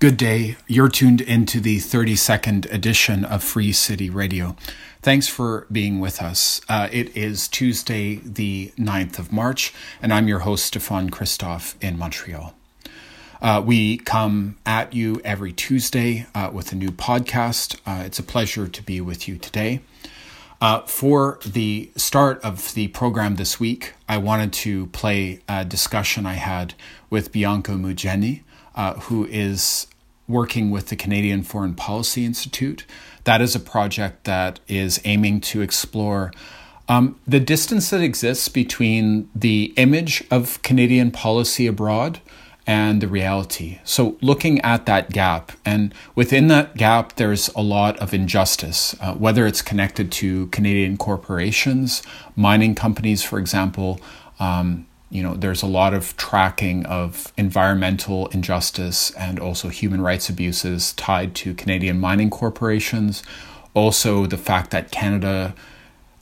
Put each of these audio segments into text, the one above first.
Good day. You're tuned into the 32nd edition of Free City Radio. Thanks for being with us. Uh, it is Tuesday, the 9th of March, and I'm your host, Stefan Christoff in Montreal. Uh, we come at you every Tuesday uh, with a new podcast. Uh, it's a pleasure to be with you today. Uh, for the start of the program this week, I wanted to play a discussion I had with Bianca Mugyenyi uh, who is working with the Canadian Foreign Policy Institute. That is a project that is aiming to explore um, the distance that exists between the image of Canadian policy abroad and the reality. So, looking at that gap, and within that gap, there's a lot of injustice, uh, whether it's connected to Canadian corporations, mining companies, for example, um, you know, there's a lot of tracking of environmental injustice and also human rights abuses tied to Canadian mining corporations. Also, the fact that Canada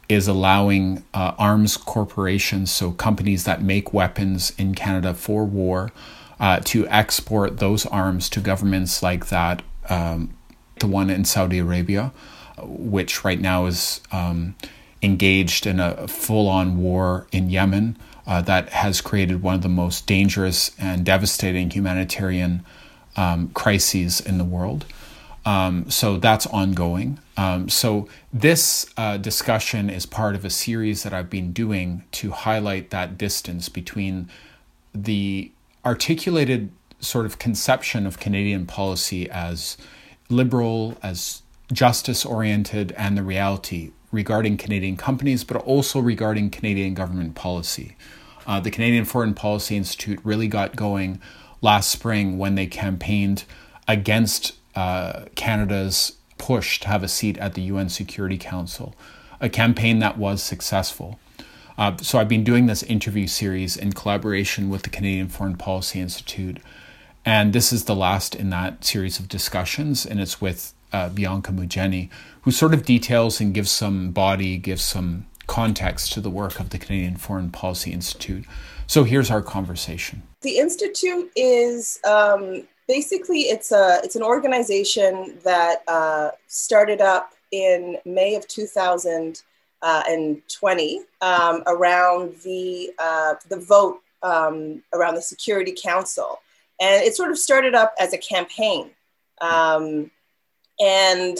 is allowing uh, arms corporations, so companies that make weapons in Canada for war, uh, to export those arms to governments like that, um, the one in Saudi Arabia, which right now is um, engaged in a full on war in Yemen uh, that has created one of the most dangerous and devastating humanitarian um, crises in the world. Um, so that's ongoing. Um, so this uh, discussion is part of a series that I've been doing to highlight that distance between the articulated sort of conception of Canadian policy as liberal, as justice oriented, and the reality regarding Canadian companies, but also regarding Canadian government policy. Uh, the Canadian Foreign Policy Institute really got going last spring when they campaigned against uh, Canada's push to have a seat at the UN Security Council, a campaign that was successful. Uh, so I've been doing this interview series in collaboration with the Canadian Foreign Policy Institute. And this is the last in that series of discussions, and it's with uh, Bianca Mugyenyi, who sort of details and gives some body, gives some context to the work of the Canadian Foreign Policy Institute. So here's our conversation. The institute is um, basically it's a it's an organization that uh, started up in May of 2020 um, around the uh, the vote um, around the Security Council, and it sort of started up as a campaign, um, and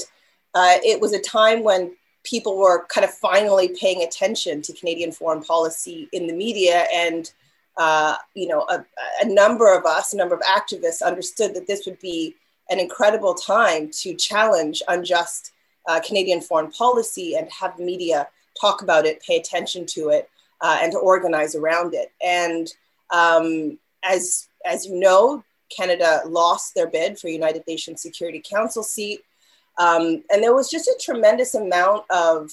uh, it was a time when people were kind of finally paying attention to Canadian foreign policy in the media. And, uh, you know, a, a, number of us, a number of activists understood that this would be an incredible time to challenge unjust uh, Canadian foreign policy and have the media talk about it, pay attention to it, uh, and to organize around it. And um, as, as you know, Canada lost their bid for United Nations Security Council seat. Um, and there was just a tremendous amount of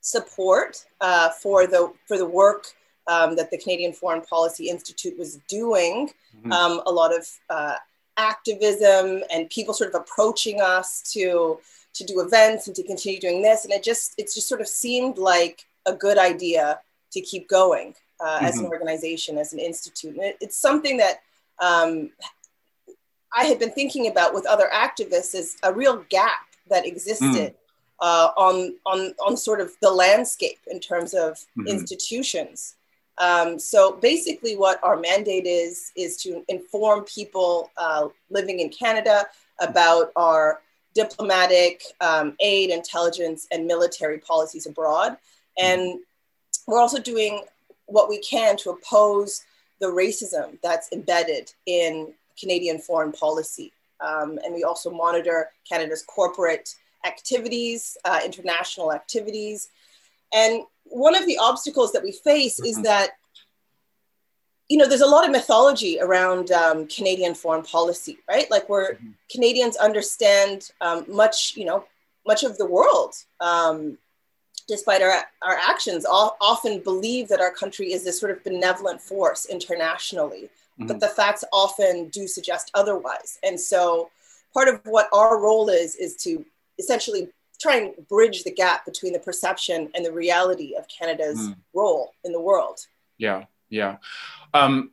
support uh, for the for the work um, that the Canadian Foreign Policy Institute was doing. Mm-hmm. Um, a lot of uh, activism and people sort of approaching us to to do events and to continue doing this, and it just it just sort of seemed like a good idea to keep going uh, mm-hmm. as an mm-hmm. organization, as an institute. And it, it's something that um, I had been thinking about with other activists is a real gap that existed mm. uh, on, on, on sort of the landscape in terms of mm-hmm. institutions. Um, so basically, what our mandate is is to inform people uh, living in Canada about our diplomatic, um, aid, intelligence, and military policies abroad. And mm. we're also doing what we can to oppose the racism that's embedded in Canadian foreign policy. Um, and we also monitor Canada's corporate activities, uh, international activities. And one of the obstacles that we face mm-hmm. is that, you know, there's a lot of mythology around um, Canadian foreign policy, right? Like where mm-hmm. Canadians understand um, much, you know, much of the world, um, despite our, our actions, all, often believe that our country is this sort of benevolent force internationally mm-hmm. but the facts often do suggest otherwise. And so part of what our role is is to essentially try and bridge the gap between the perception and the reality of Canada's mm. role in the world. Yeah, yeah. Um,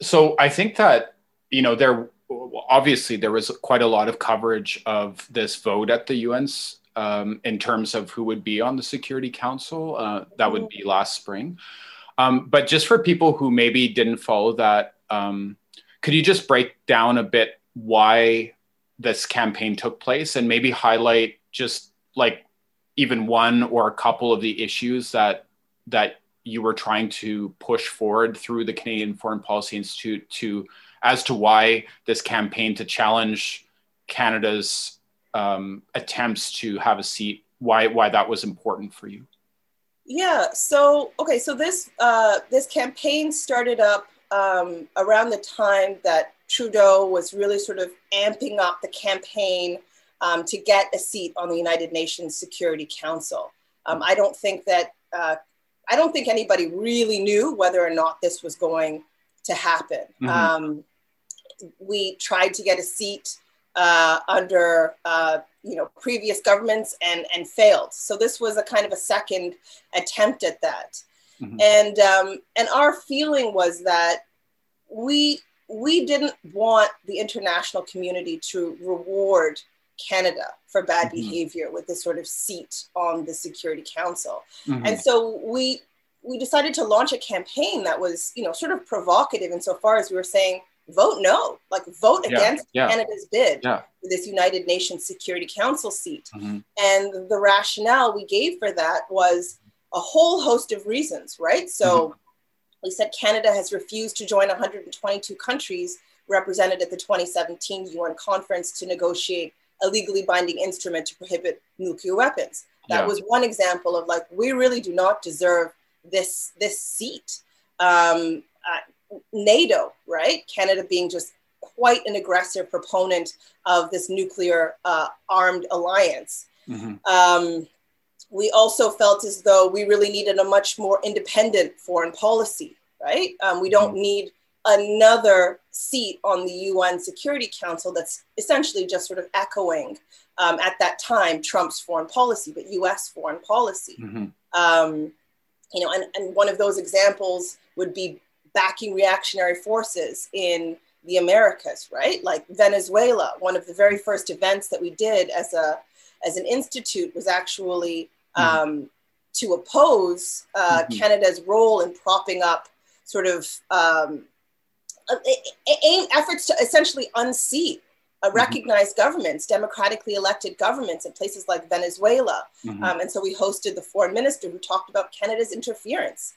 so I think that you know there obviously there was quite a lot of coverage of this vote at the UN's um, in terms of who would be on the Security Council. Uh, that would be last spring. Um, but just for people who maybe didn't follow that, um, could you just break down a bit why this campaign took place and maybe highlight just like even one or a couple of the issues that that you were trying to push forward through the Canadian Foreign Policy Institute to as to why this campaign to challenge Canada's um, attempts to have a seat, why why that was important for you. Yeah. So okay. So this uh, this campaign started up um, around the time that Trudeau was really sort of amping up the campaign um, to get a seat on the United Nations Security Council. Um, I don't think that uh, I don't think anybody really knew whether or not this was going to happen. Mm-hmm. Um, we tried to get a seat uh, under uh, you know previous governments and and failed. So this was a kind of a second attempt at that. Mm-hmm. And um, and our feeling was that we we didn't want the international community to reward Canada for bad mm-hmm. behavior with this sort of seat on the Security Council. Mm-hmm. And so we we decided to launch a campaign that was, you know, sort of provocative insofar as we were saying, vote no, like vote yeah, against yeah. Canada's bid yeah. for this United Nations Security Council seat. Mm-hmm. And the rationale we gave for that was a whole host of reasons, right? So mm-hmm. we said Canada has refused to join 122 countries represented at the 2017 UN conference to negotiate a legally binding instrument to prohibit nuclear weapons. That was one example of like, we really do not deserve this, this seat. Um, uh, NATO, right? Canada being just quite an aggressive proponent of this nuclear uh, armed alliance. Mm-hmm. Um, we also felt as though we really needed a much more independent foreign policy, right? Um, we don't mm-hmm. need another seat on the UN Security Council that's essentially just sort of echoing um, at that time Trump's foreign policy, but US foreign policy. Mm-hmm. Um, you know, and, and one of those examples would be backing reactionary forces in the Americas, right? Like Venezuela, one of the very first events that we did as a as an institute was actually. Um, to oppose uh, mm-hmm. Canada's role in propping up sort of um, efforts to essentially unseat uh, mm-hmm. recognized mm-hmm. governments, democratically elected governments in places like Venezuela. Mm-hmm. Um, and so we hosted the foreign minister who talked about Canada's interference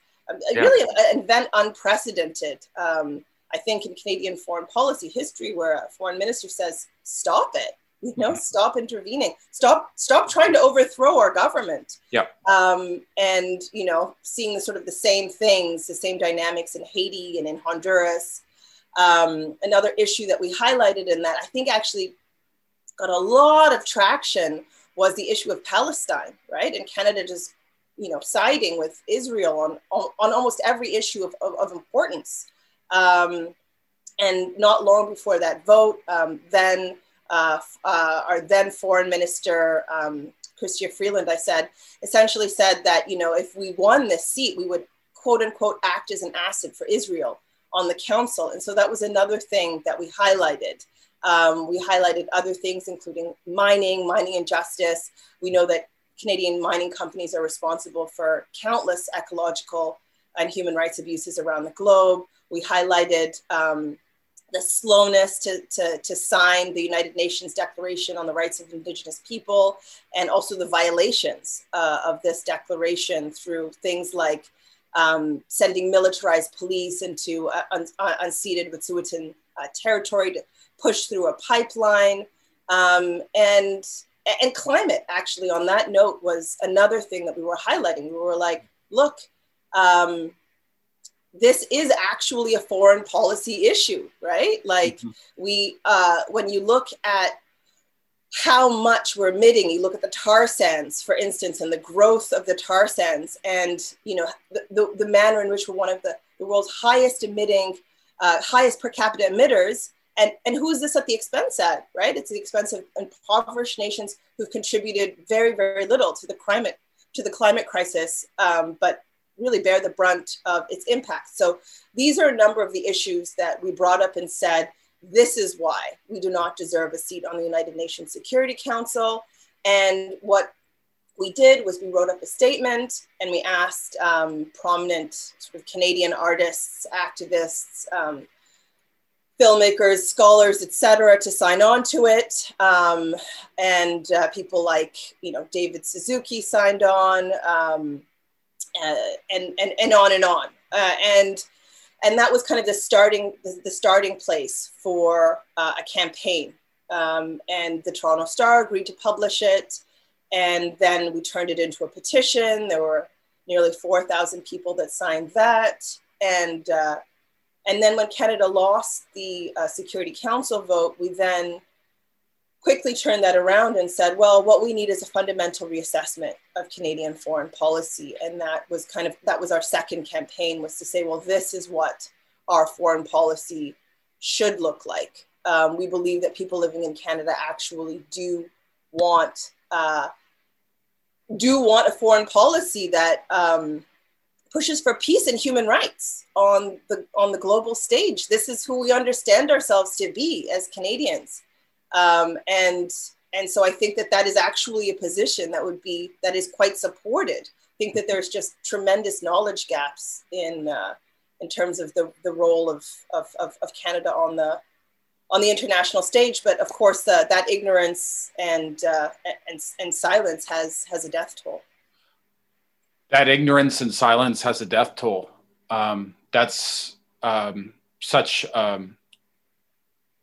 yeah. really an event unprecedented. Um, I think in Canadian foreign policy history, where a foreign minister says, "Stop it." You know, mm-hmm. stop intervening. Stop, stop trying to overthrow our government. Yeah. Um, and you know, seeing the sort of the same things, the same dynamics in Haiti and in Honduras. Um, another issue that we highlighted in that I think actually got a lot of traction was the issue of Palestine, right? And Canada just you know, siding with Israel on, on, on almost every issue of, of, of importance. Um, and not long before that vote, um, then uh, uh, our then foreign minister, um, Chrystia Freeland, I said, essentially said that, you know, if we won this seat, we would quote unquote act as an asset for Israel on the council. And so that was another thing that we highlighted. Um, we highlighted other things, including mining, mining injustice. We know that Canadian mining companies are responsible for countless ecological and human rights abuses around the globe. We highlighted um, the slowness to, to, to, sign the United Nations Declaration on the Rights of Indigenous People, and also the violations uh, of this declaration through things like um, sending militarized police into uh, un- uh, unceded Wet'suwet'en uh, territory to push through a pipeline. Um, and and climate actually on that note was another thing that we were highlighting we were like look um, this is actually a foreign policy issue right like mm-hmm. we uh, when you look at how much we're emitting you look at the tar sands for instance and the growth of the tar sands and you know the, the, the manner in which we're one of the, the world's highest emitting uh, highest per capita emitters and, and who is this at the expense at, right? It's the expense of impoverished nations who've contributed very, very little to the climate, to the climate crisis, um, but really bear the brunt of its impact. So these are a number of the issues that we brought up and said, this is why we do not deserve a seat on the United Nations Security Council. And what we did was we wrote up a statement and we asked um, prominent sort of Canadian artists, activists, um, filmmakers, scholars, etc., to sign on to it. Um, and uh, people like, you know, David Suzuki signed on, um, uh, and, and, and on and on. Uh, and, and that was kind of the starting, the, starting place for uh, a campaign. Um, and the Toronto Star agreed to publish it. And then we turned it into a petition. There were nearly 4,000 people that signed that. And uh, and then when Canada lost the uh, Security Council vote, we then quickly turned that around and said, well, what we need is a fundamental reassessment of Canadian foreign policy. And that was kind of, that was our second campaign was to say, well, this is what our foreign policy should look like. Um, we believe that people living in Canada actually do want, uh, do want a foreign policy that um, pushes for peace and human rights on the on the global stage. This is who we understand ourselves to be as Canadians, um, and and so I think that that is actually a position that would be that is quite supported. I think that there's just tremendous knowledge gaps in uh, in terms of the, the role of, of, of, of, Canada on the on the international stage. But of course, uh, that ignorance and, uh, and and silence has has a death toll that ignorance and silence has a death toll. Um, that's um, such um,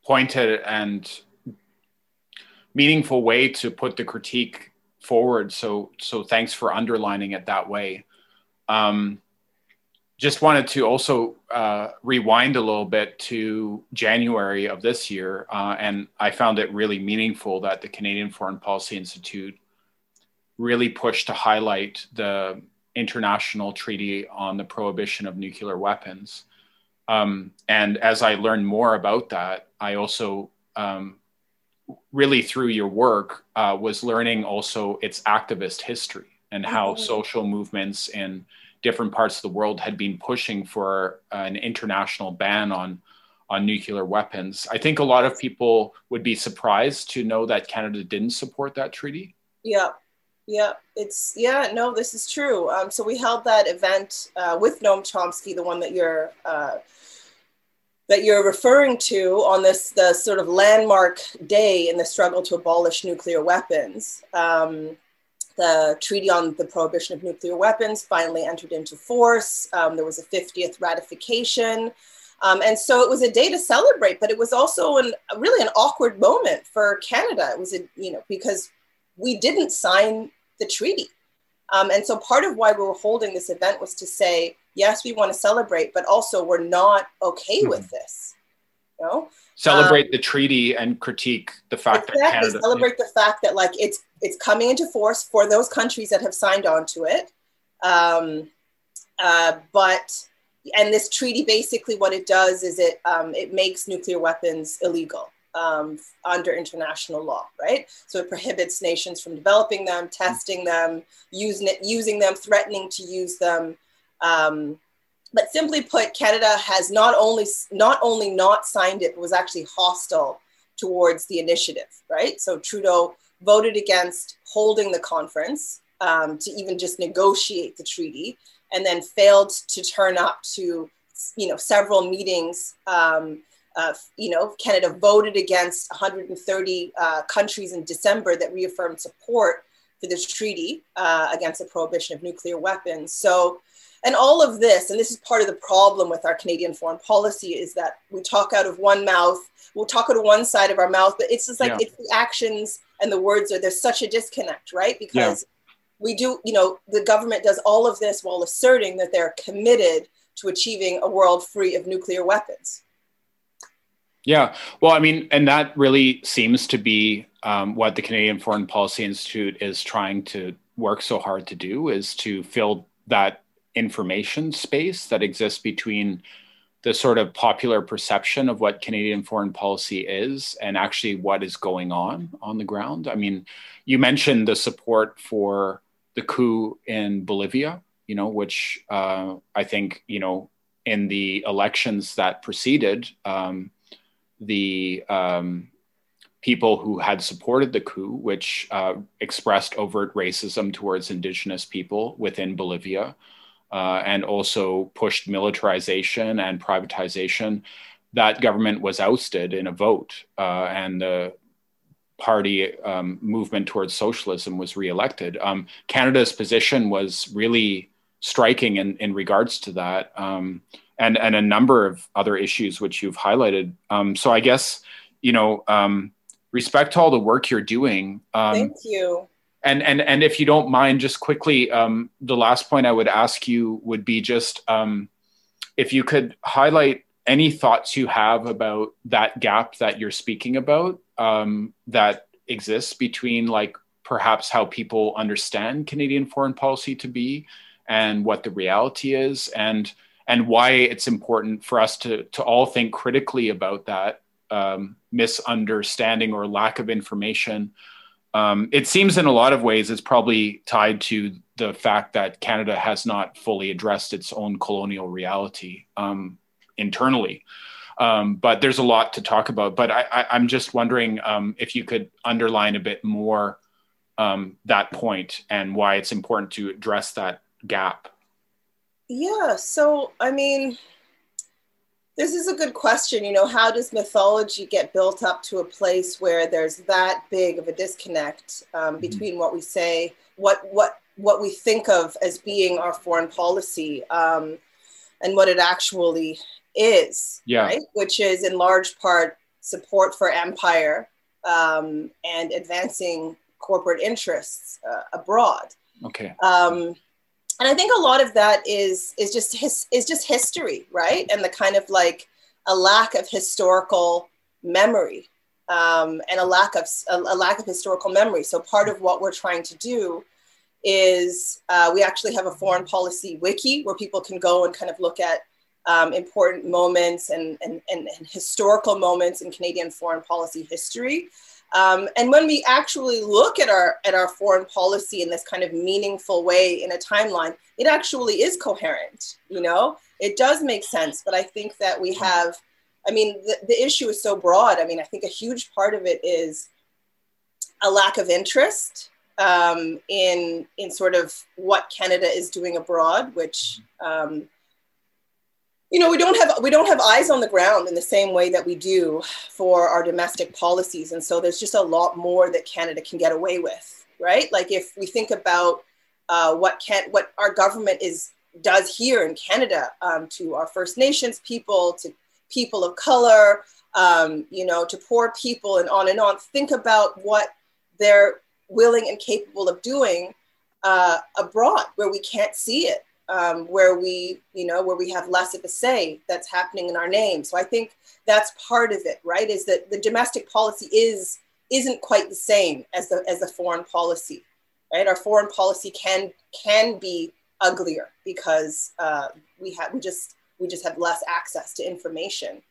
pointed and meaningful way to put the critique forward. So, so thanks for underlining it that way. Um, just wanted to also uh, rewind a little bit to January of this year, uh, and I found it really meaningful that the Canadian Foreign Policy Institute really pushed to highlight the international treaty on the prohibition of nuclear weapons. Um, and as I learned more about that, I also um, really through your work uh, was learning also its activist history and how mm-hmm. social movements in different parts of the world had been pushing for an international ban on on nuclear weapons. I think a lot of people would be surprised to know that Canada didn't support that treaty. Yeah, yeah, it's yeah. No, this is true. Um, so we held that event uh, with Noam Chomsky, the one that you're uh, that you're referring to on this the sort of landmark day in the struggle to abolish nuclear weapons. Um, the Treaty on the Prohibition of Nuclear Weapons finally entered into force. Um, there was a 50th ratification. Um, and so it was a day to celebrate, but it was also an, really an awkward moment for Canada. It was, a, you know, because we didn't sign the treaty. Um, and so part of why we were holding this event was to say, yes, we want to celebrate, but also we're not okay mm-hmm. with this. You know? Celebrate um, the treaty and critique the fact exactly, that Canada celebrate the fact that like it's it's coming into force for those countries that have signed on to it. Um, uh, but and this treaty basically what it does is it um, it makes nuclear weapons illegal um, under international law, right? So it prohibits nations from developing them, testing them, using it, using them, threatening to use them. Um, but simply put, Canada has not only not only not signed it, but was actually hostile towards the initiative, right? So Trudeau voted against holding the conference um, to even just negotiate the treaty, and then failed to turn up to you know several meetings um, uh, you know, Canada voted against 130 uh, countries in December that reaffirmed support for this treaty uh, against the prohibition of nuclear weapons. So, and all of this, and this is part of the problem with our Canadian foreign policy, is that we talk out of one mouth, we'll talk out of one side of our mouth, but it's just like yeah. it's the actions and the words are there's such a disconnect, right? Because yeah. we do, you know, the government does all of this while asserting that they're committed to achieving a world free of nuclear weapons. Yeah, well, I mean, and that really seems to be um, what the Canadian Foreign Policy Institute is trying to work so hard to do is to fill that information space that exists between the sort of popular perception of what Canadian foreign policy is and actually what is going on on the ground. I mean, you mentioned the support for the coup in Bolivia, you know, which uh, I think, you know, in the elections that preceded, um, the um, people who had supported the coup, which uh, expressed overt racism towards indigenous people within Bolivia, uh, and also pushed militarization and privatization, that government was ousted in a vote, uh, and the party um, movement towards socialism was reelected. Um, Canada's position was really striking in, in regards to that, um, and and a number of other issues which you've highlighted. Um, so I guess you know, um, respect to all the work you're doing. Um, Thank you. And and and if you don't mind, just quickly, the last point I would ask you would be just if you could highlight any thoughts you have about that gap that you're speaking about um, that exists between like perhaps how people understand Canadian foreign policy to be and what the reality is and and why it's important for us to to all think critically about that um, misunderstanding or lack of information. Um, it seems in a lot of ways it's probably tied to the fact that Canada has not fully addressed its own colonial reality um, internally. Um, but there's a lot to talk about. But I, am just wondering um, if you could underline a bit more um, that point and why it's important to address that gap. Yeah. So, I mean, this is a good question. You know, how does mythology get built up to a place where there's that big of a disconnect um, mm-hmm. between what we say, what what what we think of as being our foreign policy, um, and what it actually is, yeah. right? Which is in large part support for empire um, and advancing corporate interests uh, abroad. Okay. Um, and I think a lot of that is is just his, is just history, right? And the kind of like a lack of historical memory um, and a lack of a, a, lack of historical memory. So part of what we're trying to do is uh, we actually have a foreign policy wiki where people can go and kind of look at um, important moments and, and, and, historical moments in Canadian foreign policy history. Um, and when we actually look at our, at our foreign policy in this kind of meaningful way in a timeline, it actually is coherent, you know? It does make sense, but I think that we have, I mean, the, the issue is so broad. I mean, I think a huge part of it is a lack of interest um, in in sort of what Canada is doing abroad, which um, you know we don't have we don't have eyes on the ground in the same way that we do for our domestic policies. And so there's just a lot more that canada can get away with right? Like if we think about uh, what can what our government is does here in canada um, to our first nations people to people of color um, you know to poor people and on and on. Think about what they're willing and capable of doing uh, abroad where we can't see it um, where we, you know, where we have less of a say that's happening in our name. So I think that's part of it, right? Is that the domestic policy is isn't quite the same as the as the foreign policy, right? Our foreign policy can can be uglier because uh, we have we just we just have less access to information.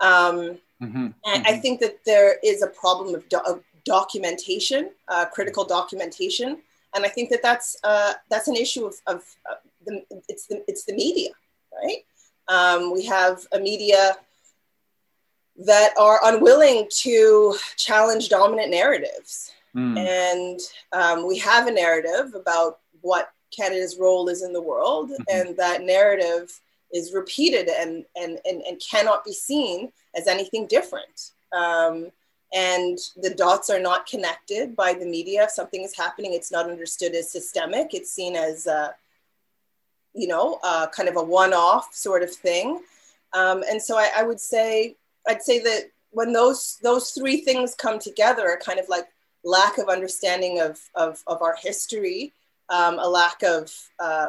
Um, mm-hmm. And mm-hmm. I think that there is a problem of, do- of documentation, uh, critical documentation, and I think that that's uh, that's an issue of, of uh, the, it's the it's the media, right? Um, we have a media that are unwilling to challenge dominant narratives, mm. and um, we have a narrative about what Canada's role is in the world, mm-hmm. and that narrative is repeated and, and, and, and cannot be seen as anything different. Um, and the dots are not connected by the media. If something is happening, it's not understood as systemic. It's seen as uh, you know, uh, kind of a one-off sort of thing. Um, and so I, I, would say, I'd say that when those those three things come together, a kind of like lack of understanding of of, of our history, um, a lack of uh,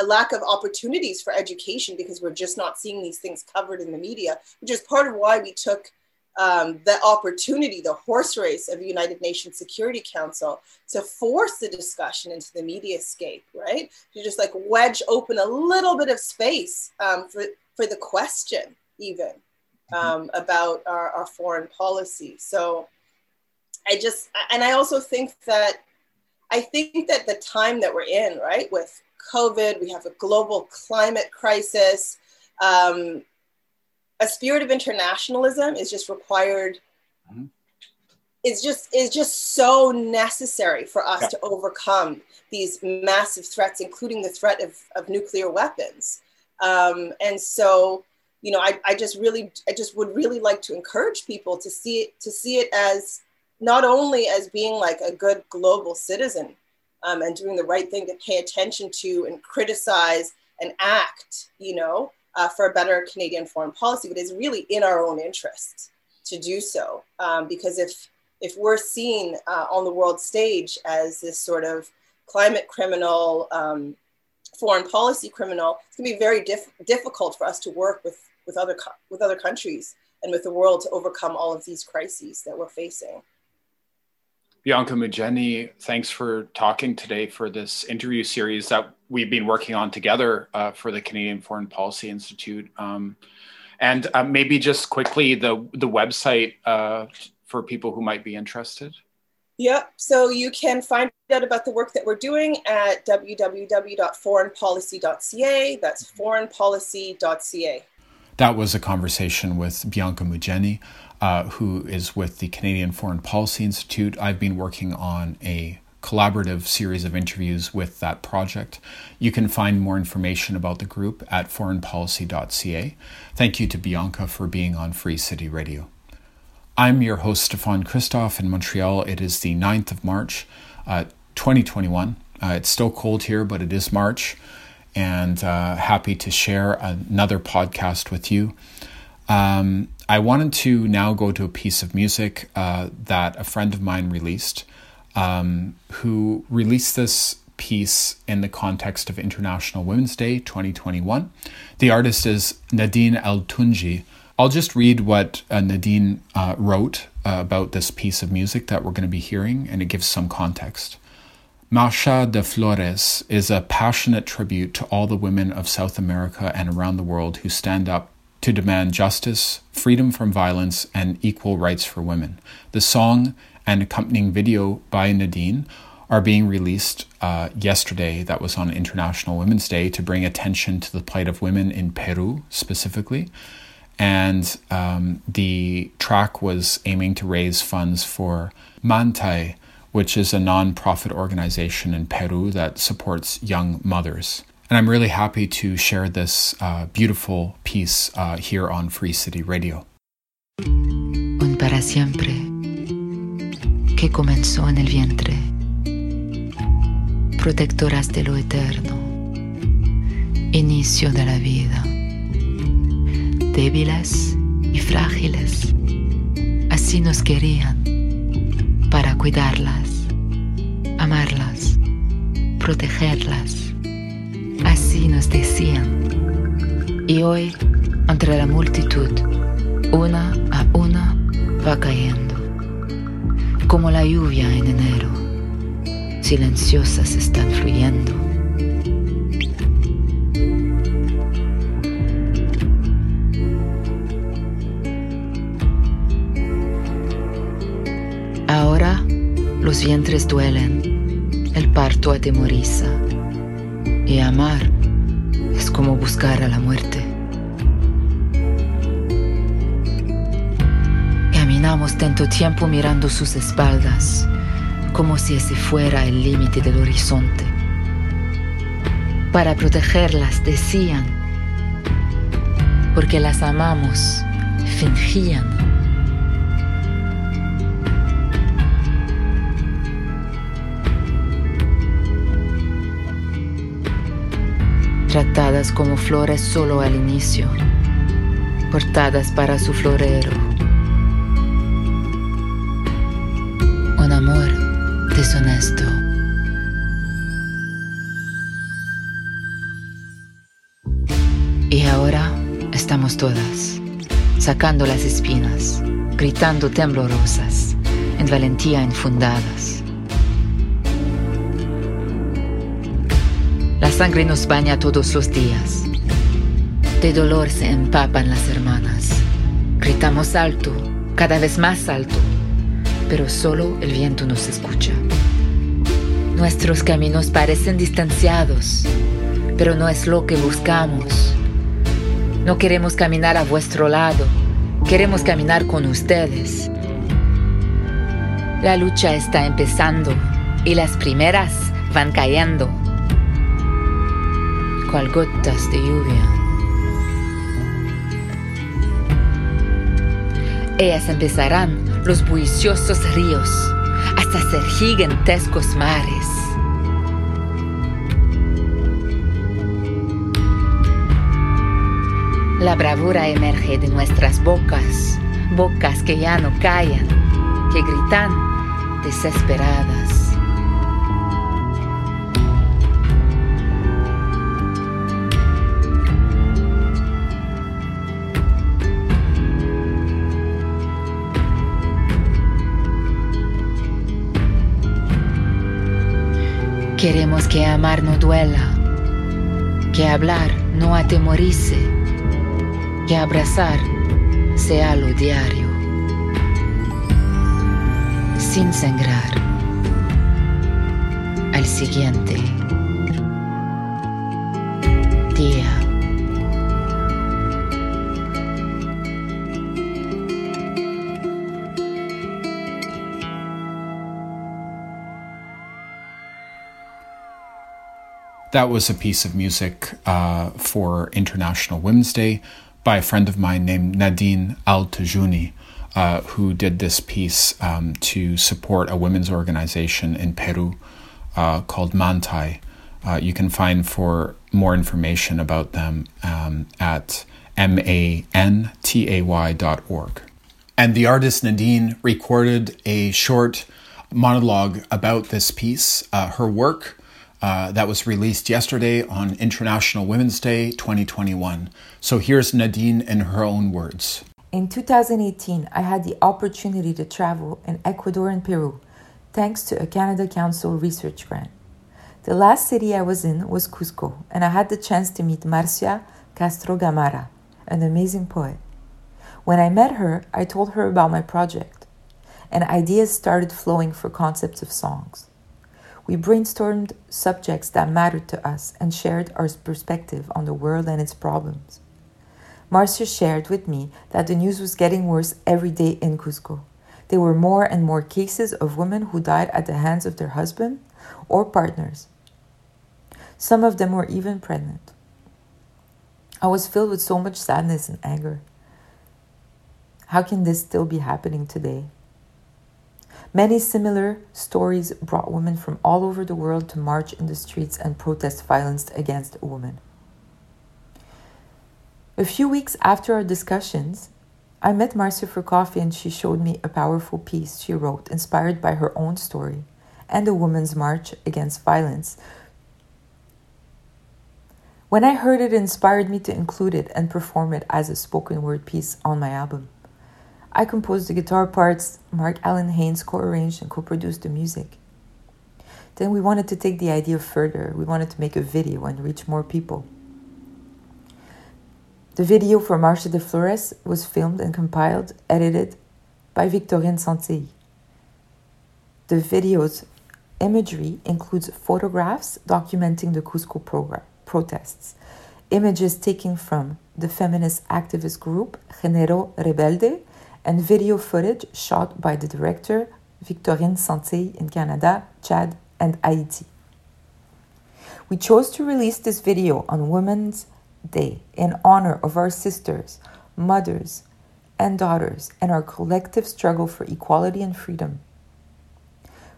a lack of opportunities for education because we're just not seeing these things covered in the media, which is part of why we took um, the opportunity, the horse race of the United Nations Security Council to force the discussion into the media scape, right? To just like wedge open a little bit of space um, for, for the question, even mm-hmm. um, about our, our foreign policy. So I just, and I also think that, I think that the time that we're in, right, with COVID, we have a global climate crisis. Um, a spirit of internationalism is just required. Mm-hmm. It's just is just so necessary for us yeah. to overcome these massive threats, including the threat of, of nuclear weapons. Um, and so, you know, I, I just really, I just would really like to encourage people to see it, to see it as not only as being like a good global citizen um, and doing the right thing to pay attention to and criticize and act, you know, uh, for a better Canadian foreign policy, but it's really in our own interest to do so. Um, because if if we're seen uh, on the world stage as this sort of climate criminal, um, foreign policy criminal, it's going to be very diff- difficult for us to work with with other co- with other countries and with the world to overcome all of these crises that we're facing. Bianca Mugyenyi, thanks for talking today for this interview series that we've been working on together uh, for the Canadian Foreign Policy Institute. Um, and uh, maybe just quickly the the website uh, for people who might be interested. Yep. So you can find out about the work that we're doing at www.foreignpolicy.ca. That's foreignpolicy.ca. That was a conversation with Bianca Mugyenyi uh, who is with the Canadian Foreign Policy Institute. I've been working on a collaborative series of interviews with that project. You can find more information about the group at foreignpolicy.ca. Thank you to Bianca for being on Free City Radio. I'm your host, Stefan Christoff in Montreal. It is the 9th of March, uh, 2021. Uh, it's still cold here, but it is March, and uh, happy to share another podcast with you. Um, I wanted to now go to a piece of music uh, that a friend of mine released, um, who released this piece in the context of International Women's Day 2021. The artist is Nadine Altounji. I'll just read what uh, Nadine uh, wrote uh, about this piece of music that we're going to be hearing, and it gives some context. Marcha de Flores is a passionate tribute to all the women of South America and around the world who stand up to demand justice, freedom from violence, and equal rights for women. The song and accompanying video by Nadine are being released uh, yesterday, that was on International Women's Day, to bring attention to the plight of women in Peru specifically. And um, the track was aiming to raise funds for Mantay, which is a non-profit organization in Peru that supports young mothers. And I'm really happy to share this uh, beautiful piece uh, here on Free City Radio. Un para siempre que comenzó en el vientre, protectoras de lo eterno, inicio de la vida, débiles y frágiles, así nos querían para cuidarlas, amarlas, protegerlas Así nos decían. Y hoy, entre la multitud, una a una va cayendo, como la lluvia en enero, silenciosas están fluyendo. Ahora los vientres duelen, el parto atemoriza y amar es como buscar a la muerte. Caminamos tanto tiempo mirando sus espaldas, como si ese fuera el límite del horizonte. Para protegerlas decían, porque las amamos, fingían tratadas como flores solo al inicio, portadas para su florero. Un amor deshonesto. Y ahora estamos todas, sacando las espinas, gritando temblorosas, en valentía infundadas La sangre nos baña todos los días. De dolor se empapan las hermanas. Gritamos alto, cada vez más alto, pero solo el viento nos escucha. Nuestros caminos parecen distanciados, pero no es lo que buscamos. No queremos caminar a vuestro lado, queremos caminar con ustedes. La lucha está empezando y las primeras van cayendo, cual gotas de lluvia. Ellas empezarán los bulliciosos ríos hasta ser gigantescos mares. La bravura emerge de nuestras bocas, bocas que ya no callan, que gritan desesperadas. Queremos que amar no duela, que hablar no atemorice, que abrazar sea lo diario, sin sangrar al siguiente día. That was a piece of music uh, for International Women's Day by a friend of mine named Nadine Altounji, uh, who did this piece um, to support a women's organization in Peru uh, called Mantay. Uh, you can find for more information about them um, at mantay.org. And the artist Nadine recorded a short monologue about this piece. Uh, her work uh, that was released yesterday on International Women's Day 2021. So here's Nadine in her own words. In 2018, I had the opportunity to travel in Ecuador and Peru thanks to a Canada Council research grant. The last city I was in was Cusco, and I had the chance to meet Marcia Castro Gamara, an amazing poet. When I met her, I told her about my project, and ideas started flowing for concepts of songs. We brainstormed subjects that mattered to us and shared our perspective on the world and its problems. Marcia shared with me that the news was getting worse every day in Cusco. There were more and more cases of women who died at the hands of their husband or partners. Some of them were even pregnant. I was filled with so much sadness and anger. How can this still be happening today? Many similar stories brought women from all over the world to march in the streets and protest violence against women. A few weeks after our discussions, I met Marcia for coffee and she showed me a powerful piece she wrote inspired by her own story and the women's march against violence. When I heard it, it inspired me to include it and perform it as a spoken word piece on my album. I composed the guitar parts, Mark Allen Haynes co arranged and co produced the music. Then we wanted to take the idea further. We wanted to make a video and reach more people. The video for Marcha de Flores was filmed and compiled, edited by Victorine Santilli. The video's imagery includes photographs documenting the Cusco program, protests, images taken from the feminist activist group Género Rebelde and video footage shot by the director Victorine Santé in Canada, Chad, and Haiti. We chose to release this video on Women's Day in honor of our sisters, mothers, and daughters and our collective struggle for equality and freedom.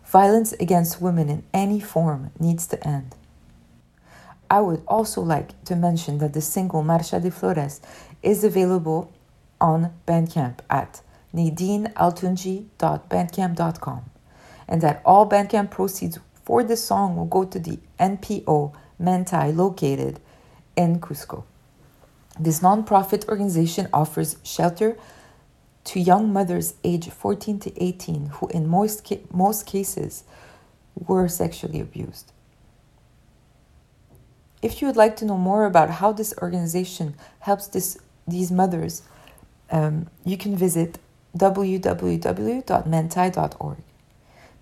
Violence against women in any form needs to end. I would also like to mention that the single Marcha de Flores is available on Bandcamp at nadinealtounji.bandcamp.com and that all Bandcamp proceeds for this song will go to the NPO Mantay located in Cusco. This nonprofit organization offers shelter to young mothers aged 14 to 18 who, in most, ca- most cases, were sexually abused. If you would like to know more about how this organization helps this, these mothers, um, you can visit www.mantay.org.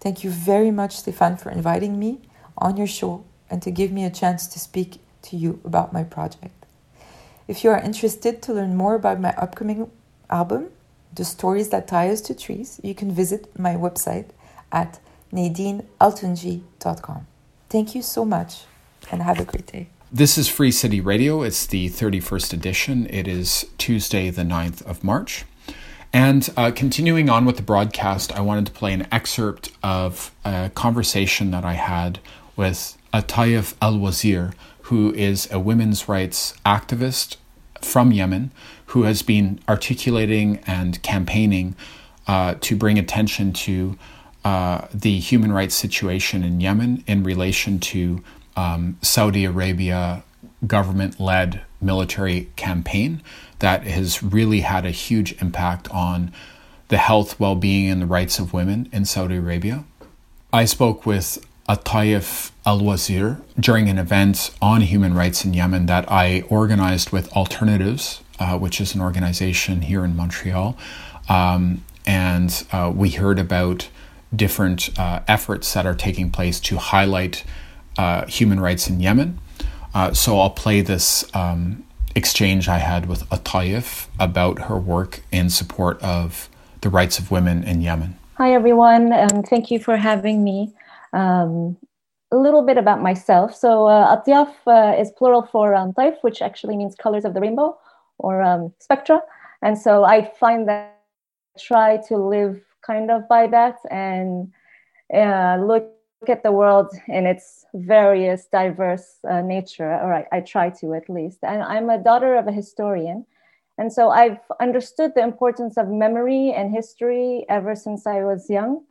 Thank you very much, Stefan, for inviting me on your show and to give me a chance to speak to you about my project. If you are interested to learn more about my upcoming album, The Stories That Tie Us to Trees, you can visit my website at nadinealtounji.com. Thank you so much and have a great day. This is Free City Radio. It's the 31st edition. It is Tuesday, the 9th of March. And uh, continuing on with the broadcast, I wanted to play an excerpt of a conversation that I had with Atiaf Alwazir, who is a women's rights activist from Yemen who has been articulating and campaigning uh, to bring attention to uh, the human rights situation in Yemen in relation to um, Saudi Arabia government led military campaign that has really had a huge impact on the health, well being, and the rights of women in Saudi Arabia. I spoke with Atayef Al Wazir during an event on human rights in Yemen that I organized with Alternatives, uh, which is an organization here in Montreal. Um, and uh, we heard about different uh, efforts that are taking place to highlight uh, human rights in Yemen. Uh, so I'll play this um, exchange I had with Atiaf about her work in support of the rights of women in Yemen. Hi, everyone, and thank you for having me. Um, a little bit about myself. So, uh, Atyaf uh, is plural for um, taif, which actually means colors of the rainbow or um, spectra. And so I find that I try to live kind of by that and uh, look at the world in its various diverse uh, nature, or I, I try to at least. And I'm a daughter of a historian. And so I've understood the importance of memory and history ever since I was young.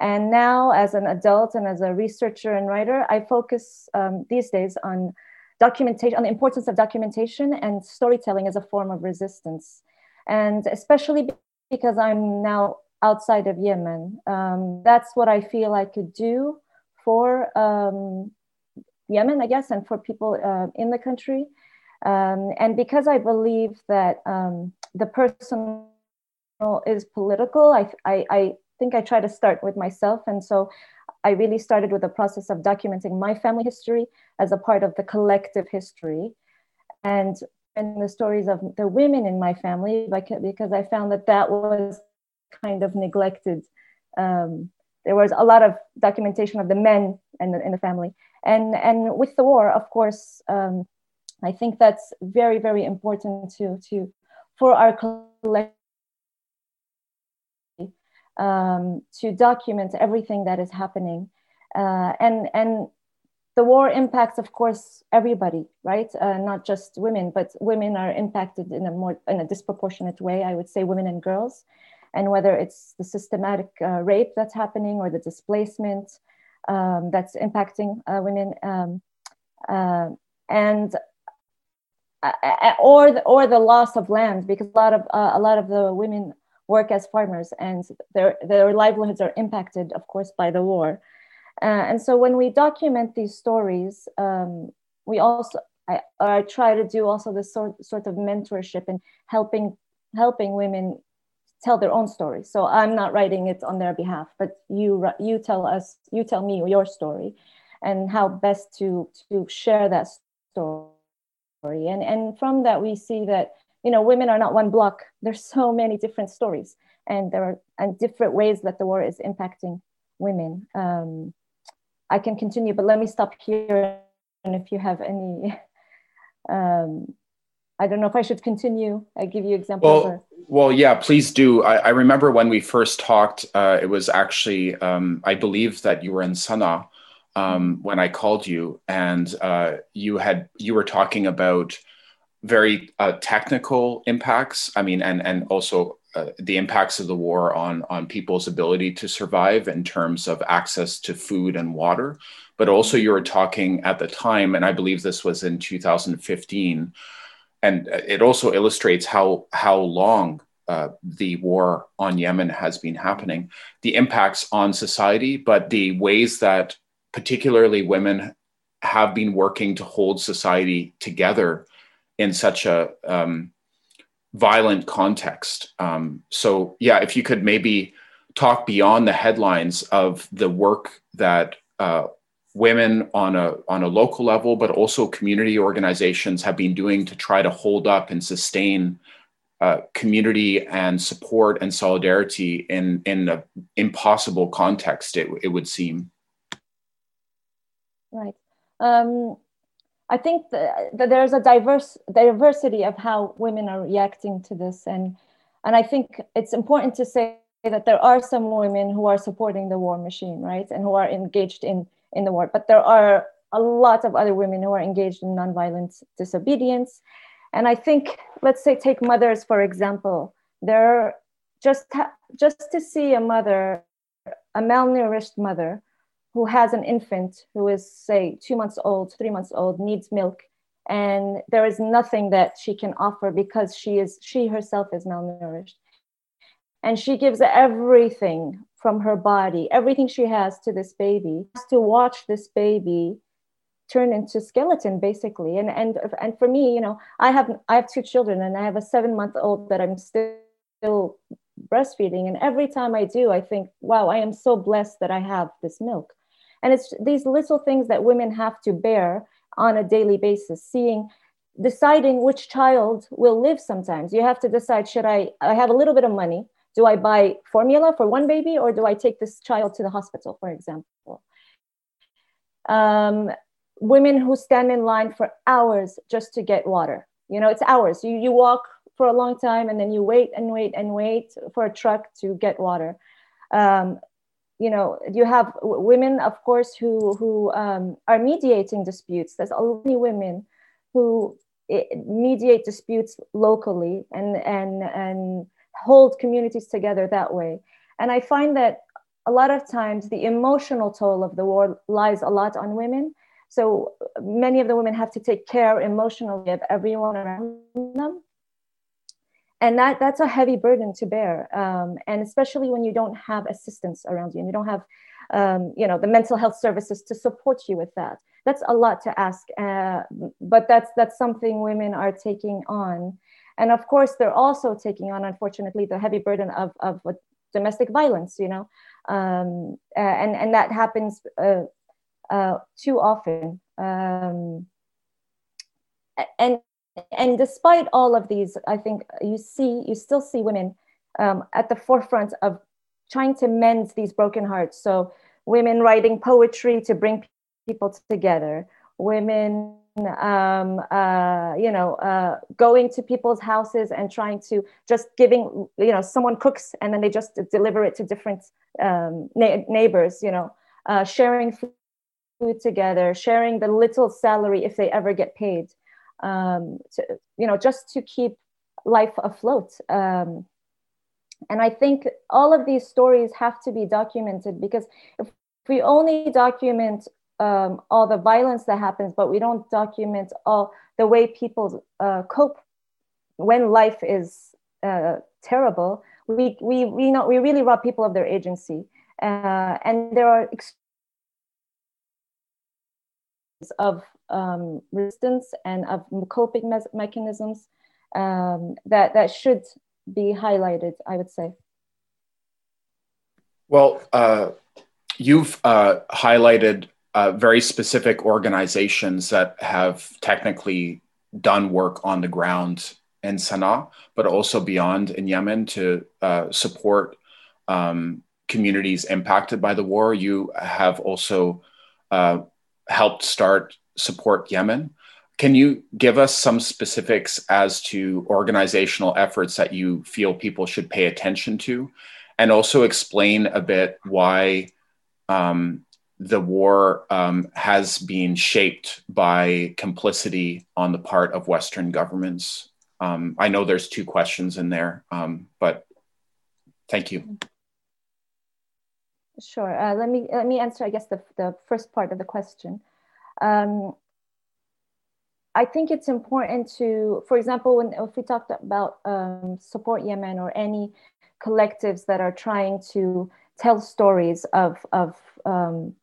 And now, as an adult and as a researcher and writer, I focus um, these days on documentation, on the importance of documentation and storytelling as a form of resistance. And especially because I'm now outside of Yemen, um, that's what I feel I could do for um, Yemen, I guess, and for people uh, in the country. Um, and because I believe that um, the personal is political, I, I, I think I try to start with myself. And so I really started with the process of documenting my family history as a part of the collective history. And and the stories of the women in my family because I found that that was kind of neglected. Um, there was a lot of documentation of the men the, in the family. And, and with the war, of course, um, I think that's very, very important to, to for our collective um, to document everything that is happening. Uh, and, and the war impacts, of course, everybody, right? Uh, not just women, but women are impacted in a more in a disproportionate way. I would say women and girls, and whether it's the systematic uh, rape that's happening or the displacement um, that's impacting uh, women, um, uh, and uh, or the, or the loss of land, because a lot of a lot of the women work as farmers and their, their livelihoods are impacted, of course, by the war. Uh, and so when we document these stories, um, we also, I, I, try to do also this sort, sort of mentorship and helping, helping women tell their own story. So I'm not writing it on their behalf, but you, you tell us, you tell me your story and how best to, to share that story. And, and from that, we see that you know, women are not one block. There's so many different stories, and there are and different ways that the war is impacting women. Um, I can continue, but let me stop here. And if you have any, um, I don't know if I should continue. I give you examples. Well, or... well, yeah, please do. I, I remember when we first talked. Uh, it was actually, um, I believe that you were in Sana'a um, when I called you, and uh, you had you were talking about very uh, technical impacts. I mean, and and also uh, the impacts of the war on on people's ability to survive in terms of access to food and water. But also, you were talking at the time, and I believe this was in 2015, and it also illustrates how how long uh, the war on Yemen has been happening, the impacts on society, but the ways that particularly women have been working to hold society together in such a um, violent context. Um, so, yeah, if you could maybe talk beyond the headlines of the work that uh, women on a on a local level, but also community organizations have been doing to try to hold up and sustain uh, community and support and solidarity in in an impossible context. It it would seem. Right. Um, I think that, there's a diverse diversity of how women are reacting to this, and and I think it's important to say that there are some women who are supporting the war machine, right, and who are engaged in in the war. But there are a lot of other women who are engaged in nonviolent disobedience, and I think let's say take mothers for example. There, just just to see a mother, a malnourished mother, who has an infant who is, say, two months old, three months old, needs milk, and there is nothing that she can offer because she is she herself is malnourished, and she gives everything from her body, everything she has to this baby, has to watch this baby turn into skeleton basically and and and for me you know i have i have two children and i have a seven month old that i'm still breastfeeding and every time i do i think wow i am so blessed that i have this milk and it's these little things that women have to bear on a daily basis, seeing, deciding which child will live sometimes. You have to decide should I, I have a little bit of money. Do I buy formula for one baby or do I take this child to the hospital, for example? Um, women who stand in line for hours just to get water. You know, it's hours. You, you walk for a long time and then you wait and wait and wait for a truck to get water. Um, you know you have women of course who who um, are mediating disputes there's only women who eh, mediate disputes locally and and and hold communities together that way. And i find that a lot of times the emotional toll of the war lies a lot on women. So many of the women have to take care emotionally of everyone around them. And that that's a heavy burden to bear um, and especially when you don't have assistance around you and you don't have um, you know the mental health services to support you with that. That's a lot to ask uh, but that's that's something women are taking on and of course they're also taking on unfortunately the heavy burden of, of domestic violence you know um, and and that happens uh, uh, too often um, and and despite all of these, I think you see, you still see women um, at the forefront of trying to mend these broken hearts. So women writing poetry to bring people together, women, um, uh, you know, uh, going to people's houses and trying to just giving, you know, someone cooks and then they just deliver it to different um, na- neighbors, you know, uh, sharing food together, sharing the little salary if they ever get paid um, to, you know, just to keep life afloat. Um, and I think all of these stories have to be documented because if we only document um, all the violence that happens, but we don't document all the way people uh, cope when life is uh, terrible, we, we, we, know, we really rob people of their agency. Uh, and there are of um, resistance and of coping me- mechanisms um, that that should be highlighted. I would say. Well, uh, you've uh, highlighted uh, very specific organizations that have technically done work on the ground in Sana'a, but also beyond in Yemen to uh, support um, communities impacted by the war. You have also uh, helped start Support Yemen. Can you give us some specifics as to organizational efforts that you feel people should pay attention to? And also explain a bit why um, the war um, has been shaped by complicity on the part of Western governments. Um, I know there's two questions in there, um, but thank you. Sure. Uh, let me let me answer. I guess the the first part of the question. Um, I think it's important to, for example, when if we talked about um, support Yemen or any collectives that are trying to tell stories of of um,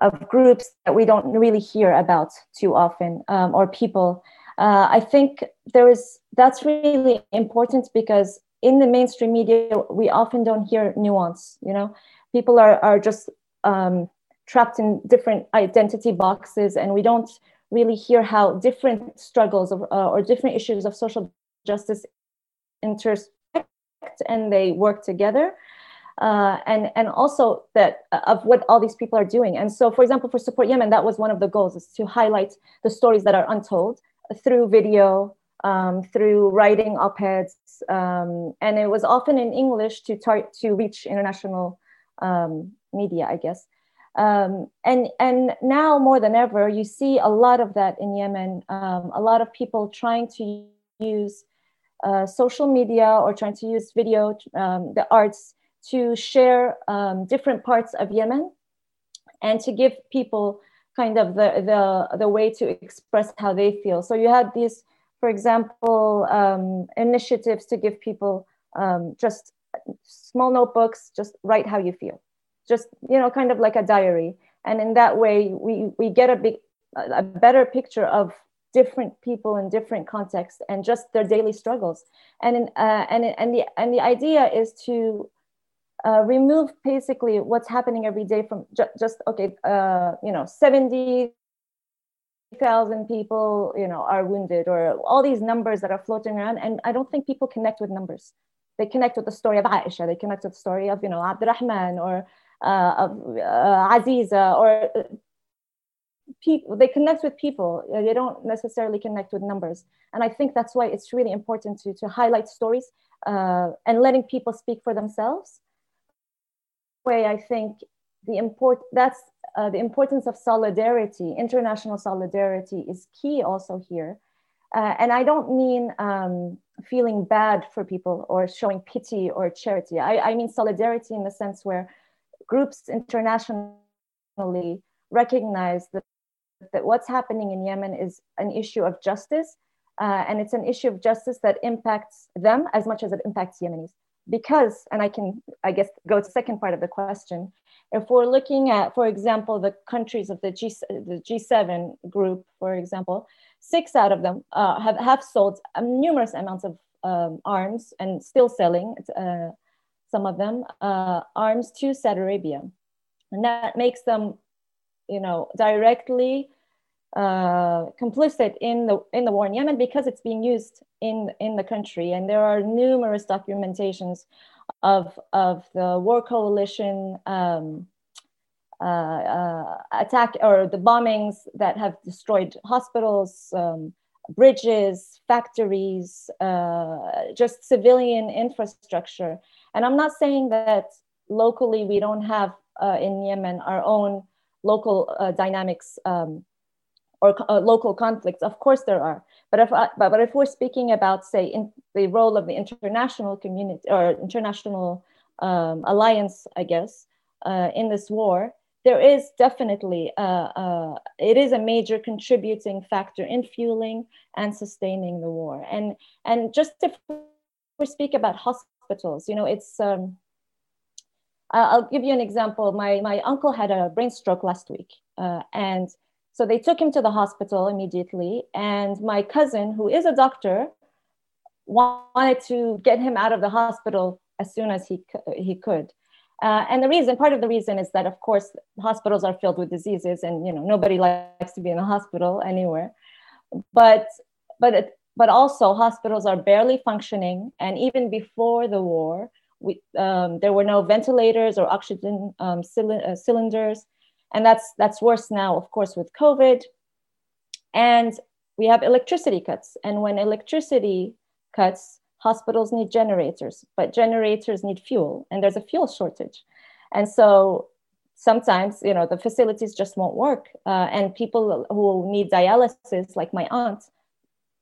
of groups that we don't really hear about too often um, or people. Uh, I think there is that's really important because in the mainstream media we often don't hear nuance. You know, people are are just um, trapped in different identity boxes and we don't really hear how different struggles of, uh, or different issues of social justice intersect and they work together uh, and and also that uh, of what all these people are doing. And so, for example, for Support Yemen, that was one of the goals is to highlight the stories that are untold through video, um, through writing op-eds, um, and it was often in English to tar- to reach international um, media, I guess. Um, and and now more than ever, you see a lot of that in Yemen. Um, a lot of people trying to use uh, social media or trying to use video, um, the arts to share um, different parts of Yemen and to give people kind of the, the, the way to express how they feel. So you had these, for example, um, initiatives to give people um, just small notebooks, just write how you feel, just, you know, kind of like a diary. And in that way, we, we get a big, a better picture of different people in different contexts and just their daily struggles. And, in, uh, and, and, the, and the idea is to uh, remove basically what's happening every day from ju- just okay uh, you know 70,000 people you know are wounded or all these numbers that are floating around. And I don't think people connect with numbers. They connect with the story of Aisha. They connect with the story of you know Abdurrahman or uh, of uh, Aziza or uh, people they connect with people. They don't necessarily connect with numbers. And i think that's why it's really important to, to highlight stories uh, and letting people speak for themselves way, I think the import that's uh, the importance of solidarity, international solidarity, is key also here. Uh, and I don't mean um, feeling bad for people or showing pity or charity. I, I mean solidarity in the sense where groups internationally recognize that, that what's happening in Yemen is an issue of justice. Uh, and it's an issue of justice that impacts them as much as it impacts Yemenis because, and I can, I guess, go to second part of the question. If we're looking at, for example, the countries of the, G, the G7 group, for example, six out of them uh, have, have sold numerous amounts of um, arms and still selling, uh, some of them, uh, arms to Saudi Arabia. And that makes them, you know, directly uh, complicit in the in the war in Yemen because it's being used in in the country, and there are numerous documentations of of the war coalition um, uh, uh, attack or the bombings that have destroyed hospitals, um, bridges, factories, uh, just civilian infrastructure. And I'm not saying that locally we don't have uh, in Yemen our own local dynamics. Um, or uh, local conflicts. Of course, there are. But if, I, but, but if we're speaking about, say, in the role of the international community or international um, alliance, I guess, uh, in this war, there is definitely uh, uh, it is a major contributing factor in fueling and sustaining the war. And and just if we speak about hospitals, you know, it's. Um, I'll give you an example. My my uncle had a brain stroke last week, uh, and so they took him to the hospital immediately. And my cousin, who is a doctor, wanted to get him out of the hospital as soon as he, he could. Uh, and the reason, part of the reason is that, of course, hospitals are filled with diseases and, you know, nobody likes to be in a hospital anywhere. But, but, it, but also hospitals are barely functioning. And even before the war, we, um, there were no ventilators or oxygen um, uh, cylinders and that's that's worse now of course with covid. And we have electricity cuts. And when electricity cuts hospitals need generators but generators need fuel. And there's a fuel shortage. And so sometimes you know the facilities just won't work. Uh, and people who need dialysis like my aunt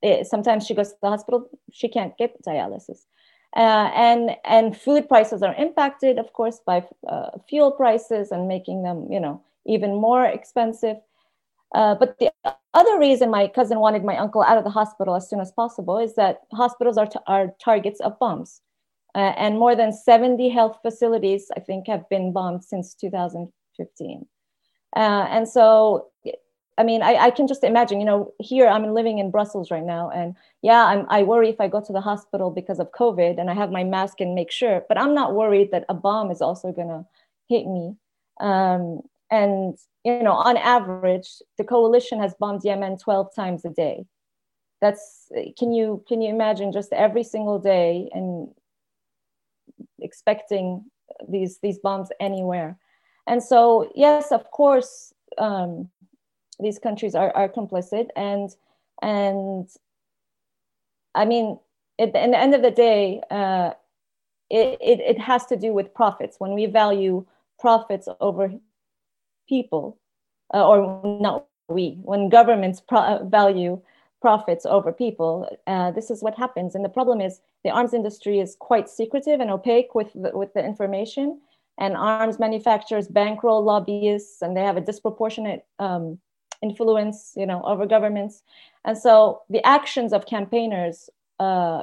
it, eh, sometimes she goes to the hospital she can't get dialysis. Uh, and and food prices are impacted of course by uh, fuel prices and making them you know even more expensive. Uh, but the other reason my cousin wanted my uncle out of the hospital as soon as possible is that hospitals are, t- are targets of bombs. Uh, and more than 70 health facilities, I think, have been bombed since 2015. Uh, and so, I mean, I, I, can just imagine, you know, here I'm living in Brussels right now. And yeah, I'm, I worry if I go to the hospital because of COVID and I have my mask and make sure, but I'm not worried that a bomb is also going to hit me. Um, and you know, on average, the coalition has bombed Yemen 12 times a day. That's can you can you imagine just every single day and expecting these these bombs anywhere? And so, yes, of course, um, these countries are, are complicit, and and I mean, at the, at the end of the day, uh, it, it, it has to do with profits. When we value profits over people, uh, or not we, when governments pro- value profits over people, uh, this is what happens. And the problem is the arms industry is quite secretive and opaque with the, with the information. And arms manufacturers bankroll lobbyists, and they have a disproportionate um, influence, you know, over governments. And so the actions of campaigners uh,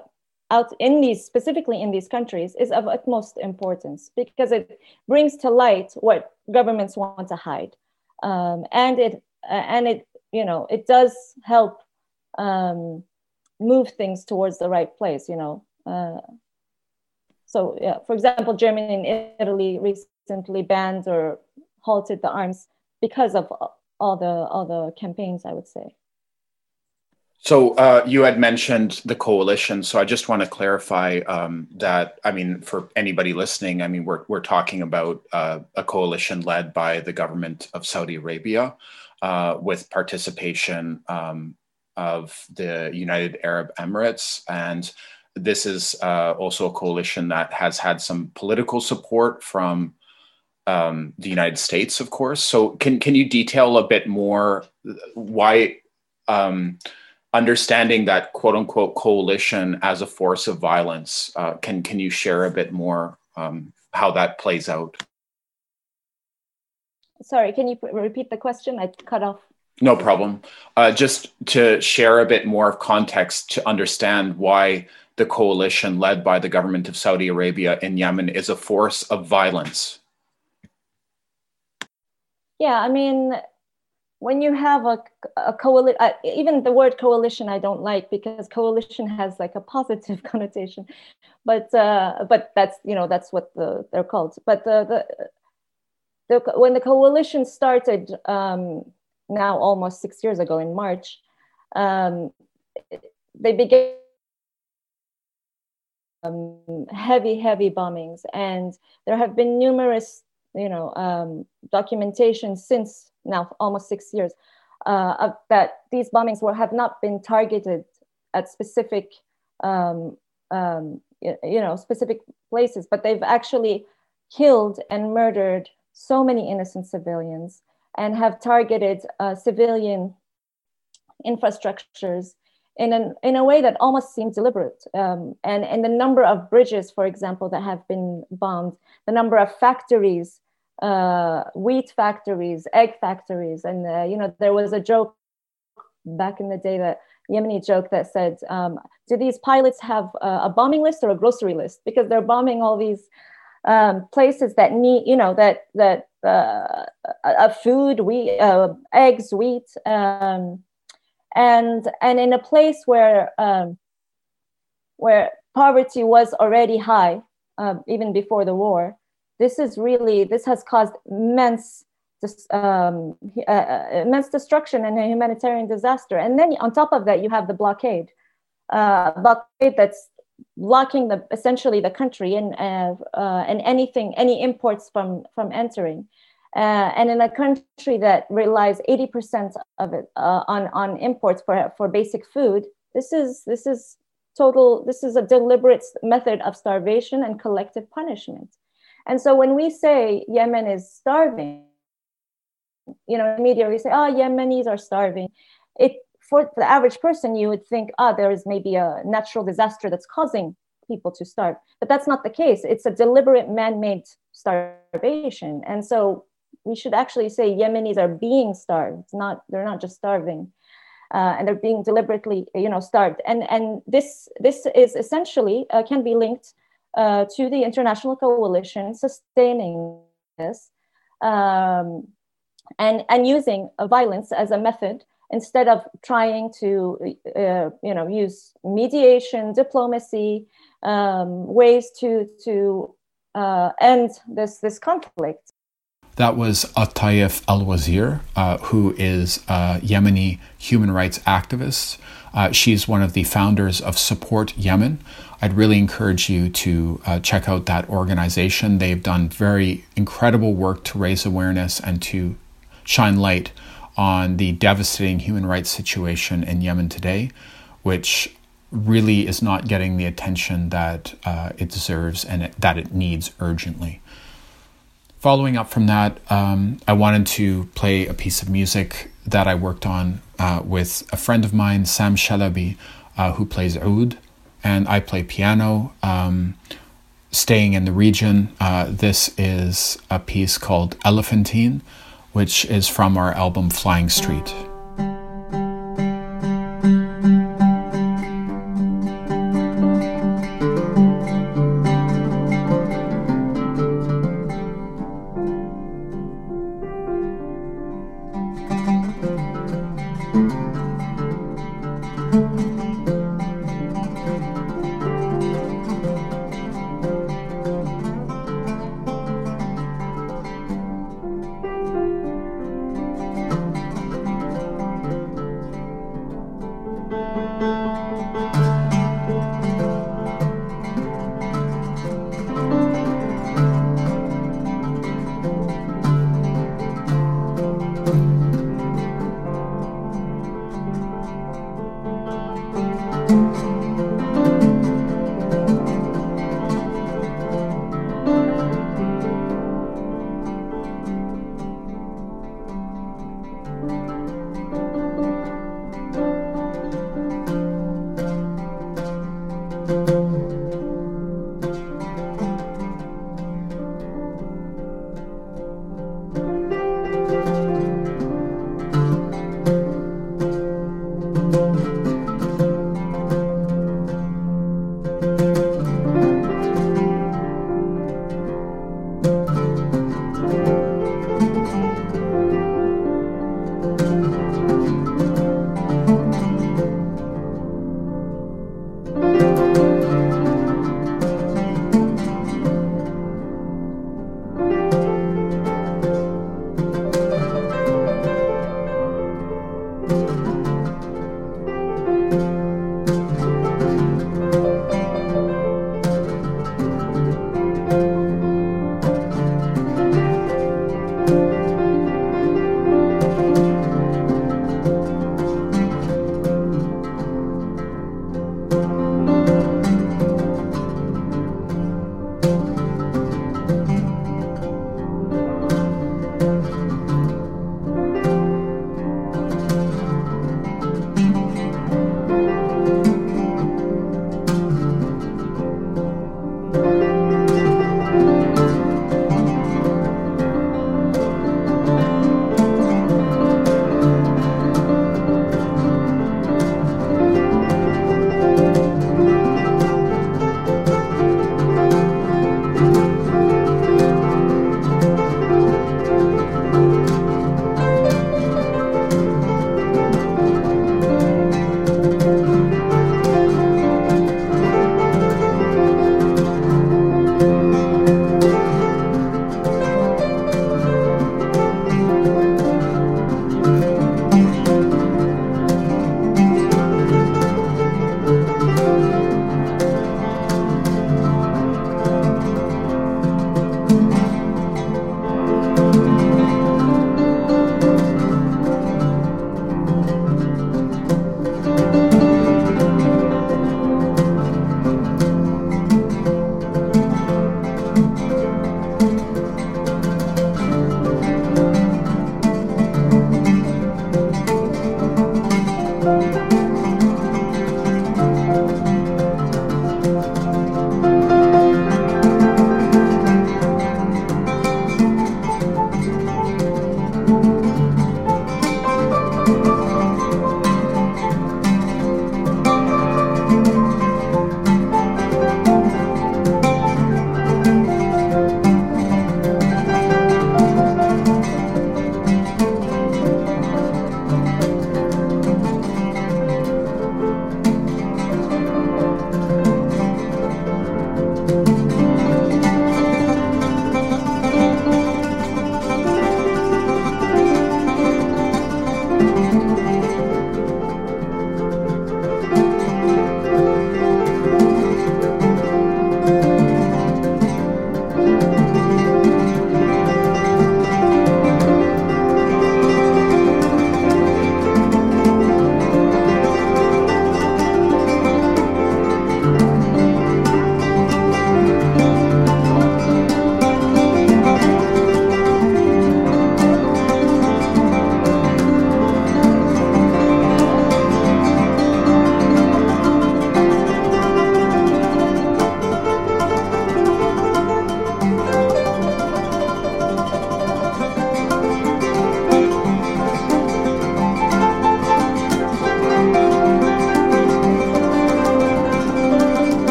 out in these specifically in these countries is of utmost importance because it brings to light what governments want to hide. Um, and it uh, and it you know it does help um, move things towards the right place you know uh, so yeah for example germany and italy recently banned or halted the arms because of all the all the campaigns i would say so uh, you had mentioned the coalition. So I just want to clarify um, that. I mean, for anybody listening, I mean, we're we're talking about uh, a coalition led by the government of Saudi Arabia, uh, with participation um, of the United Arab Emirates, and this is uh, also a coalition that has had some political support from um, the United States, of course. So can can you detail a bit more why? Understanding that quote unquote coalition as a force of violence. Uh, can can you share a bit more um, how that plays out? Sorry, can you repeat the question? I cut off. No problem. Uh, just to share a bit more of context to understand why the coalition led by the government of Saudi Arabia in Yemen is a force of violence. Yeah, I mean, when you have a, a coalition, even the word coalition, I don't like because coalition has like a positive connotation, but uh, but that's you know that's what the, they're called. But the, the, the when the coalition started um, now almost six years ago in March, um, they began um, heavy heavy bombings, and there have been numerous you know um, documentation since now almost six years, uh, that these bombings were have not been targeted at specific, um, um, you know, specific places, but they've actually killed and murdered so many innocent civilians and have targeted uh, civilian infrastructures in, an, in a way that almost seems deliberate. Um, and, and the number of bridges, for example, that have been bombed, the number of factories uh, wheat factories, egg factories, and uh, you know there was a joke back in the day that Yemeni joke that said, um, "Do these pilots have a, bombing list or a grocery list? Because they're bombing all these um, places that need, you know, that that uh, food, wheat, uh, eggs, wheat, um, and and in a place where um, where poverty was already high, um, even before the war." This is really this has caused immense um, uh, uh, immense destruction and a humanitarian disaster. And then on top of that, you have the blockade, uh, blockade that's blocking the essentially the country and uh, uh and anything any imports from from entering. Uh, and in a country that relies 80% of it on on imports for for basic food, this is this is total. This is a deliberate method of starvation and collective punishment. And so when we say Yemen is starving, you know, media we say, oh, Yemenis are starving. It for the average person, you would think, ah, oh, there is maybe a natural disaster that's causing people to starve. But that's not the case. It's a deliberate man-made starvation. And so we should actually say Yemenis are being starved, not they're not just starving. Uh, and they're being deliberately, you know, starved. And and this this is essentially uh, can be linked uh, to the international coalition sustaining this um, and, and using violence as a method instead of trying to uh, you know use mediation diplomacy um, ways to to uh, end this this conflict That was Atiaf Alwazir, uh, who is a Yemeni human rights activist. Uh, she's one of the founders of Support Yemen. I'd really encourage you to uh, check out that organization. They've done very incredible work to raise awareness and to shine light on the devastating human rights situation in Yemen today, which really is not getting the attention that uh, it deserves and it, that it needs urgently. Following up from that, um, I wanted to play a piece of music that I worked on uh, with a friend of mine, Sam Shalabi, uh, who plays oud, and I play piano. Um, staying in the region, uh, this is a piece called Elephantine, which is from our album Flying Street.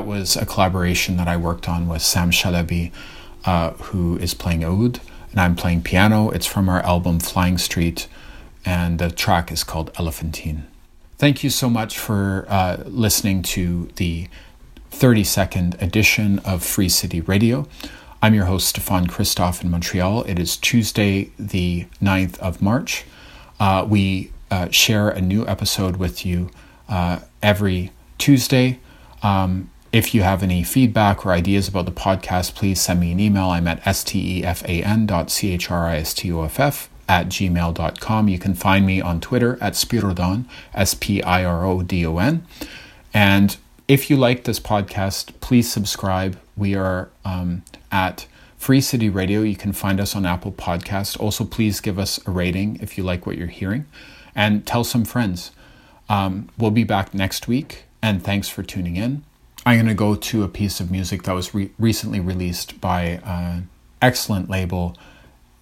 That was a collaboration that I worked on with Sam Shalabi, uh, who is playing oud, and I'm playing piano. It's from our album Flying Street, and the track is called Elephantine. Thank you so much for uh, listening to the 32nd edition of Free City Radio. I'm your host, Stefan Christoff in Montreal. It is Tuesday, the 9th of March. Uh, we uh, share a new episode with you uh, every Tuesday. Um, if you have any feedback or ideas about the podcast, please send me an email. I'm at stefan.christoff at gmail.com. You can find me on Twitter at Spirodon, S P I R O D O N. And if you like this podcast, please subscribe. We are um, at Free City Radio. You can find us on Apple Podcast. Also, please give us a rating if you like what you're hearing and tell some friends. Um, we'll be back next week, and thanks for tuning in. I'm going to go to a piece of music that was re- recently released by an excellent label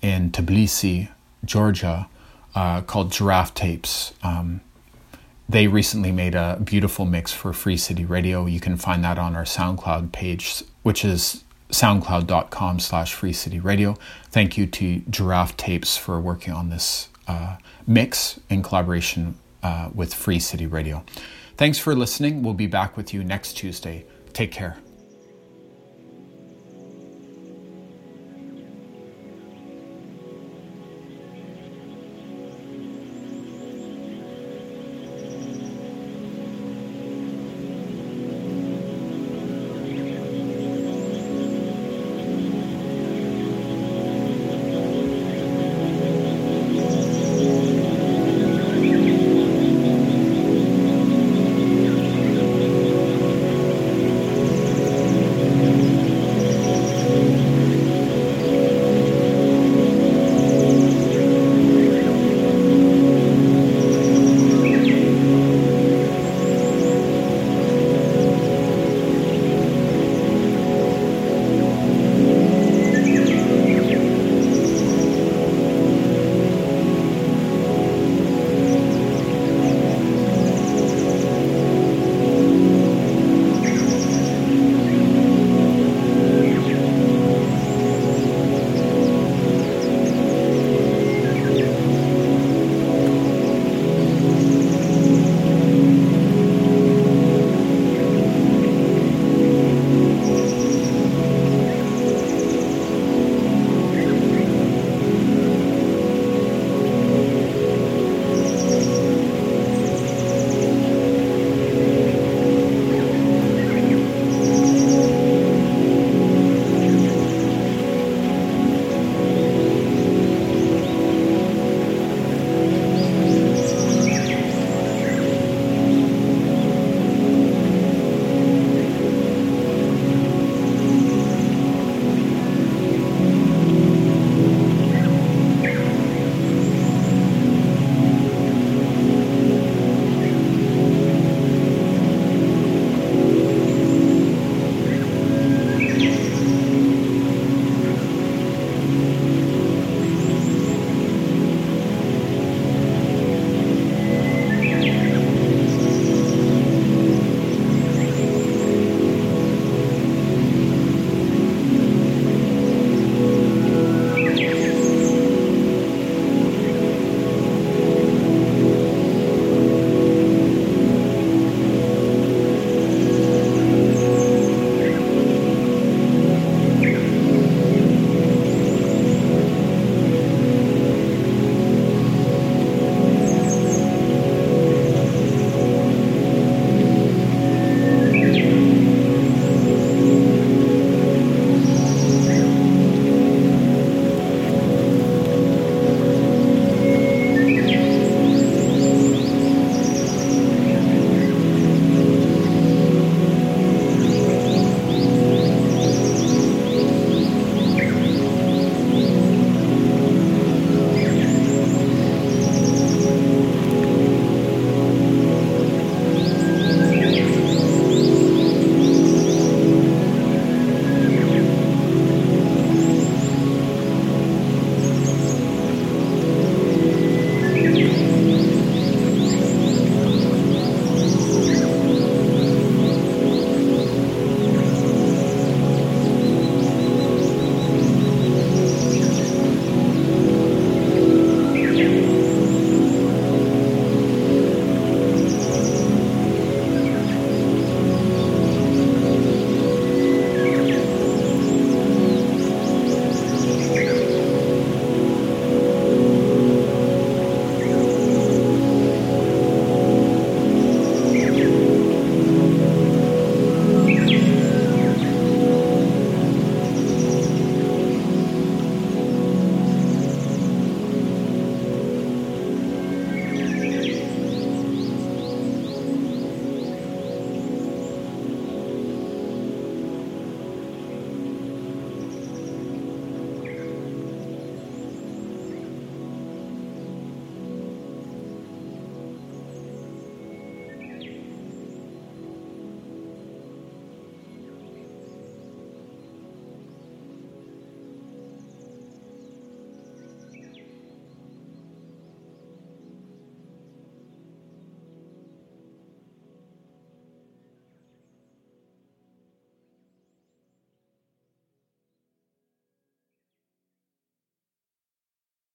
in Tbilisi, Georgia, uh, called Giraffe Tapes. Um, they recently made a beautiful mix for Free City Radio. You can find that on our SoundCloud page, which is soundcloud.com slash Free City Radio. Thank you to Giraffe Tapes for working on this uh, mix in collaboration uh, with Free City Radio. Thanks for listening. We'll be back with you next Tuesday. Take care.